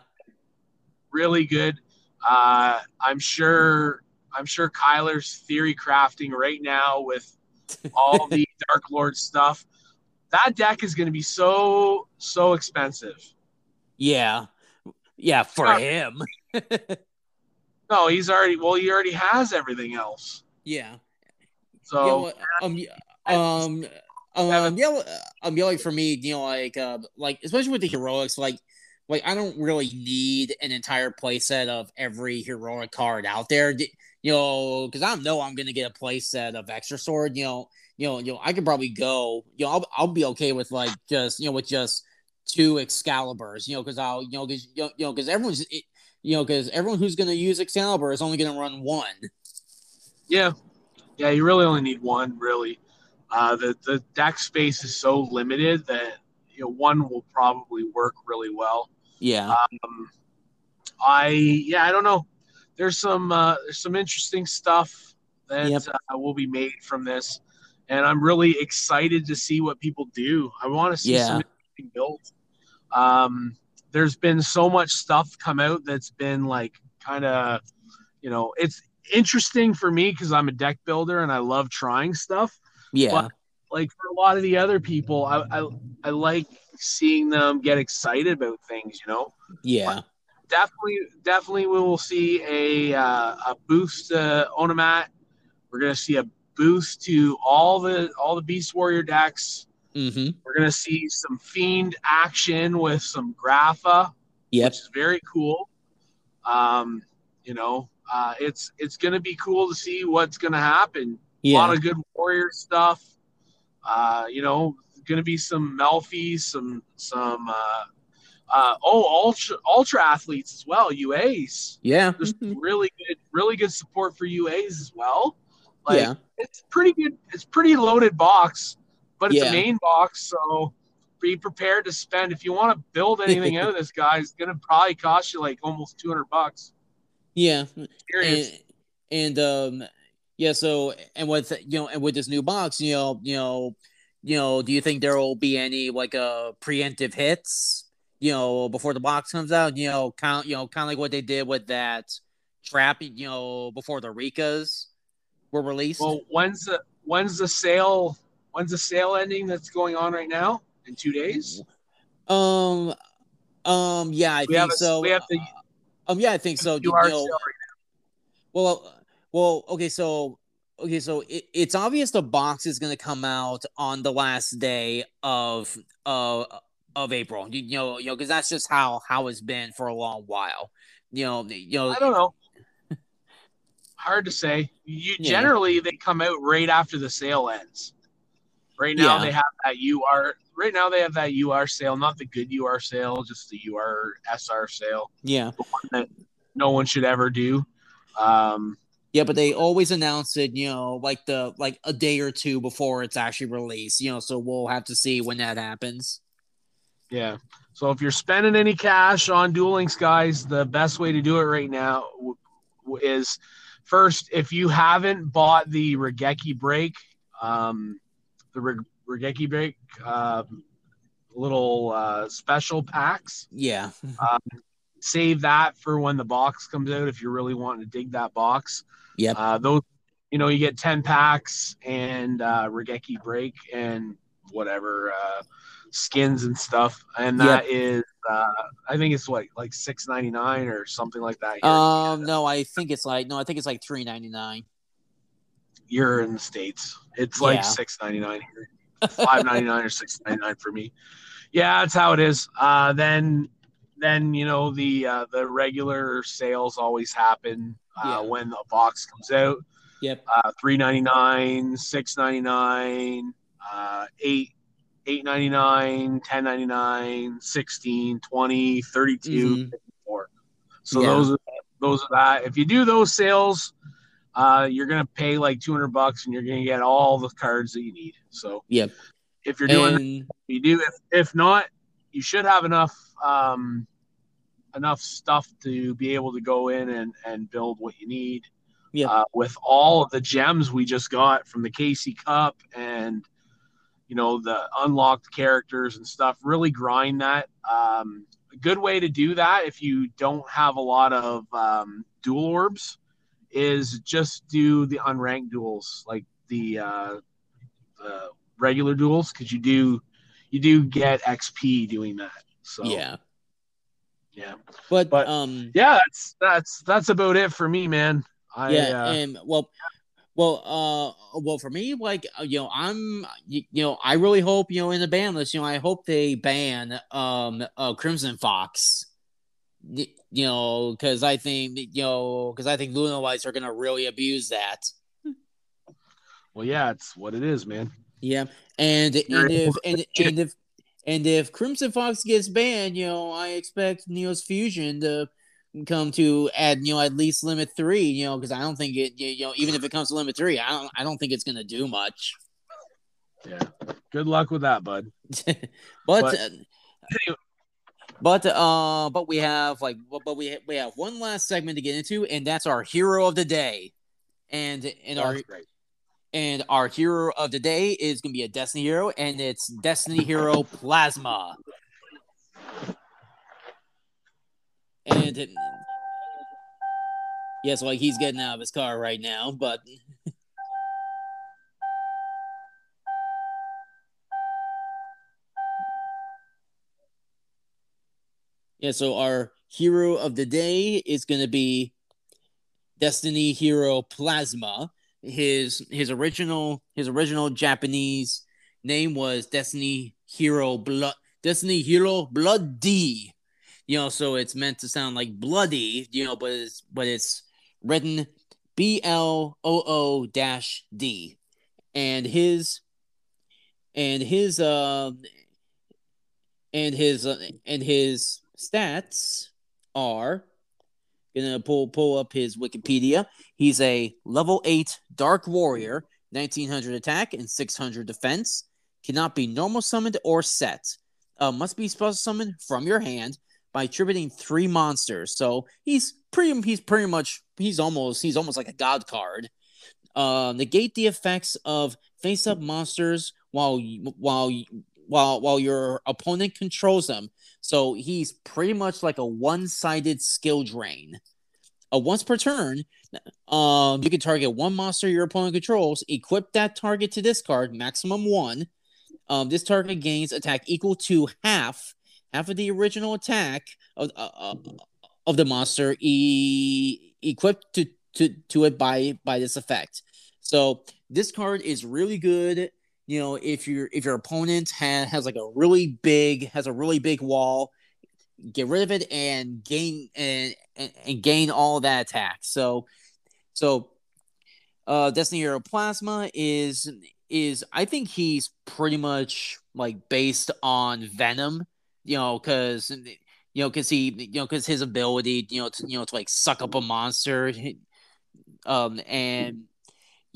Really good. Uh, I'm sure I'm sure Kyler's theory crafting right now with all the Dark Lord stuff. That deck is going to be so so expensive. Yeah. Yeah, for Yeah. him. No, he's already well. He already has everything else. Yeah. So Yeah, well, um, um, um, yeah, um, yeah, like for me, you know, like, uh, like especially with the heroics, like, like I don't really need an entire playset of every heroic card out there, you know, because I know I'm gonna get a playset of extra sword, you know, you know, you know, I could probably go, you know, I'll, I'll be okay with like just, you know, with just two Excaliburs, you know, because I'll, you know, because you know, because everyone's, you know, because everyone who's gonna use Excalibur is only gonna run one. yeah, yeah, you really only need one. Really, uh, the the deck space is so limited that you know one will probably work really well. Yeah. Um, I yeah, I don't know. There's some uh, there's some interesting stuff that Yep. uh, will be made from this, and I'm really excited to see what people do. I want to see Yeah. some interesting builds. Um, there's been so much stuff come out that's been like kind of, you know, it's interesting for me because I'm a deck builder and I love trying stuff Yeah. But- like for a lot of the other people, I, I I like seeing them get excited about things. You know, yeah. definitely definitely we will see a uh, a boost to Onomat. We're gonna see a boost to all the all the Beast Warrior decks. Mm-hmm. We're gonna see some Fiend action with some Grapha, Yep. which is very cool. Um, you know, uh, it's it's gonna be cool to see what's gonna happen a lot of good warrior stuff. Uh, you know, going to be some Melffy's, some some uh, uh, oh ultra ultra athletes as well, UAs. Yeah. There's really good, really good support for UAs as well. Like yeah. it's pretty good. It's pretty loaded box. But it's Yeah. a main box, so be prepared to spend. If you want to build anything out of this guy, it's gonna probably cost you like almost two hundred bucks. Yeah, and, and um yeah so and with you know and with this new box you know you know you know do you think there will be any like uh preemptive hits you know before the box comes out you know kind of you know kind of like what they did with that trap you know before the ricas were released Well, when's the when's the sale? When's the sale ending? That's going on right now in two days. um um yeah i We think a, so we have the um yeah i think so you know, sale Well, well, okay, so okay, so it, it's obvious the box is going to come out on the last day of uh of April. You, you know, you know, because that's just how how it's been for a long while. You know, you know, I don't know. Hard to say. You Yeah. generally they come out right after the sale ends. Right now Yeah. they have that UR. Right now they have that UR sale, not the good UR sale, just the UR SR sale. yeah, The one that no one should ever do. Um, yeah, but they always announce it. You know, like the like a day or two before it's actually released. You know, so we'll have to see when that happens. Yeah. So if you're spending any cash on Duel Links, guys, the best way to do it right now is first, if you haven't bought the Regeki break, um, the Reg- Regeki break, uh, little uh, special packs, Yeah, save that for when the box comes out if you're really wanting to dig that box. Yeah. Uh, those, you know, you get 10 packs and uh, Regeki break and whatever uh, skins and stuff. And that is, uh, I think it's what, like six ninety nine or something like that. Um, no, I think it's like no, I think it's like three ninety nine. You're in the States. It's like Yeah. six ninety nine here. Five ninety nine or six ninety nine for me. Yeah, that's how it is. Uh, then then you know the uh, the regular sales always happen uh, Yeah. when the box comes out. Yep. Uh, three ninety nine, six ninety nine, uh, eight. 899 1099 16 20 32 Mhm. 54 so Yeah. those are those are that if you do those sales uh, you're gonna pay like 200 bucks and you're gonna get all the cards that you need so Yep. if you're doing And you do if, if not you should have enough um, enough stuff to be able to go in and, and build what you need Yeah. uh, with all of the gems we just got from the KC Cup and you know the unlocked characters and stuff really grind that um, a good way to do that if you don't have a lot of um, duel orbs is just do the unranked duels like the uh, the regular duels because you do you do get XP doing that. So yeah, yeah, but, But- um, yeah. That's that's that's about it for me, man. I, yeah, uh, and well, well, uh, well, for me, like uh, you know, I'm, you, you know, I really hope you know in the ban list, you know, I hope they ban um, uh, Crimson Fox. Y- You know, because I think you know, because I think Lunalights are gonna really abuse that. well, yeah, it's what it is, man. Yeah, and and if and, and if and if Crimson Fox gets banned, you know, I expect Neos Fusion to come to add, you know, at least limit three, you know, because I don't think it, you know, even if it comes to limit three, I don't, I don't think it's gonna do much. Yeah. Good luck with that, bud. but But- uh, but uh but we have like but we we have one last segment to get into and that's our hero of the day and and our great. and our hero of the day is gonna be a destiny hero and it's destiny hero plasma and it, yes like he's getting out of his car right now but Yeah, so our hero of the day is going to be Destiny Hero Plasma. His his original his original Japanese name was Destiny Hero Blood Destiny Hero Blood D. You know, so it's meant to sound like bloody, you know, but it's but it's written B L O O dash D. And his and his uh and his uh, and his stats are gonna pull pull up his Wikipedia. He's a level eight dark warrior, nineteen hundred attack and six hundred defense, cannot be normal summoned or set. Uh, must be special summoned from your hand by attributing three monsters. So he's pretty he's pretty much he's almost he's almost like a god card. Uh, negate the effects of face up monsters while while while while your opponent controls them. So he's pretty much like a one-sided skill drain. Uh, once per turn, um, you can target one monster your opponent controls, equip that target to this card, maximum one. Um, this target gains attack equal to half half of the original attack of uh, uh, of the monster e- equipped to, to to it by by this effect. So this card is really good. You know, if your if your opponent has has like a really big has a really big wall, get rid of it and gain and and, and gain all that attack. So so uh Destiny Hero Plasma is is I think he's pretty much like based on Venom, you know, because you know, because he, you know, because his ability, you know, to, you know, to like suck up a monster, um, and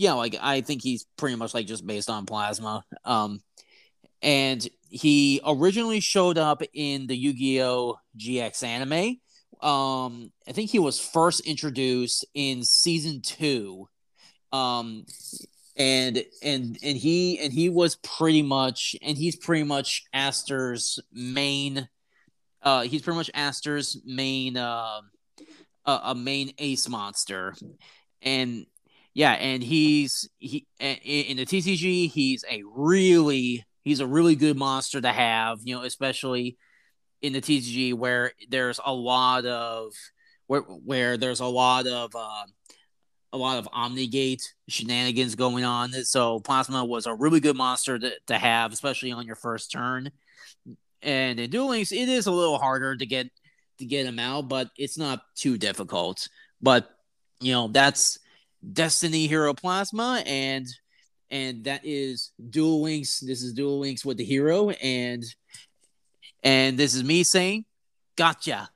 yeah, like I think he's pretty much like just based on plasma, um, and he originally showed up in the Yu-Gi-Oh! GX anime. Um, I think he was first introduced in season two, um, and and and he and he was pretty much and he's pretty much Aster's main uh he's pretty much Aster's main uh a, a main ace monster. And yeah and he's he in the TCG he's a really he's a really good monster to have you know especially in the TCG where there's a lot of where where there's a lot of uh a lot of Omnigate shenanigans going on. So Plasma was a really good monster to, to have, especially on your first turn. And in Duel Links, it is a little harder to get to get him out, but it's not too difficult. But you know, that's Destiny Hero Plasma and and that is Duel Links. This is Duel Links with the hero, and and this is me saying, gotcha.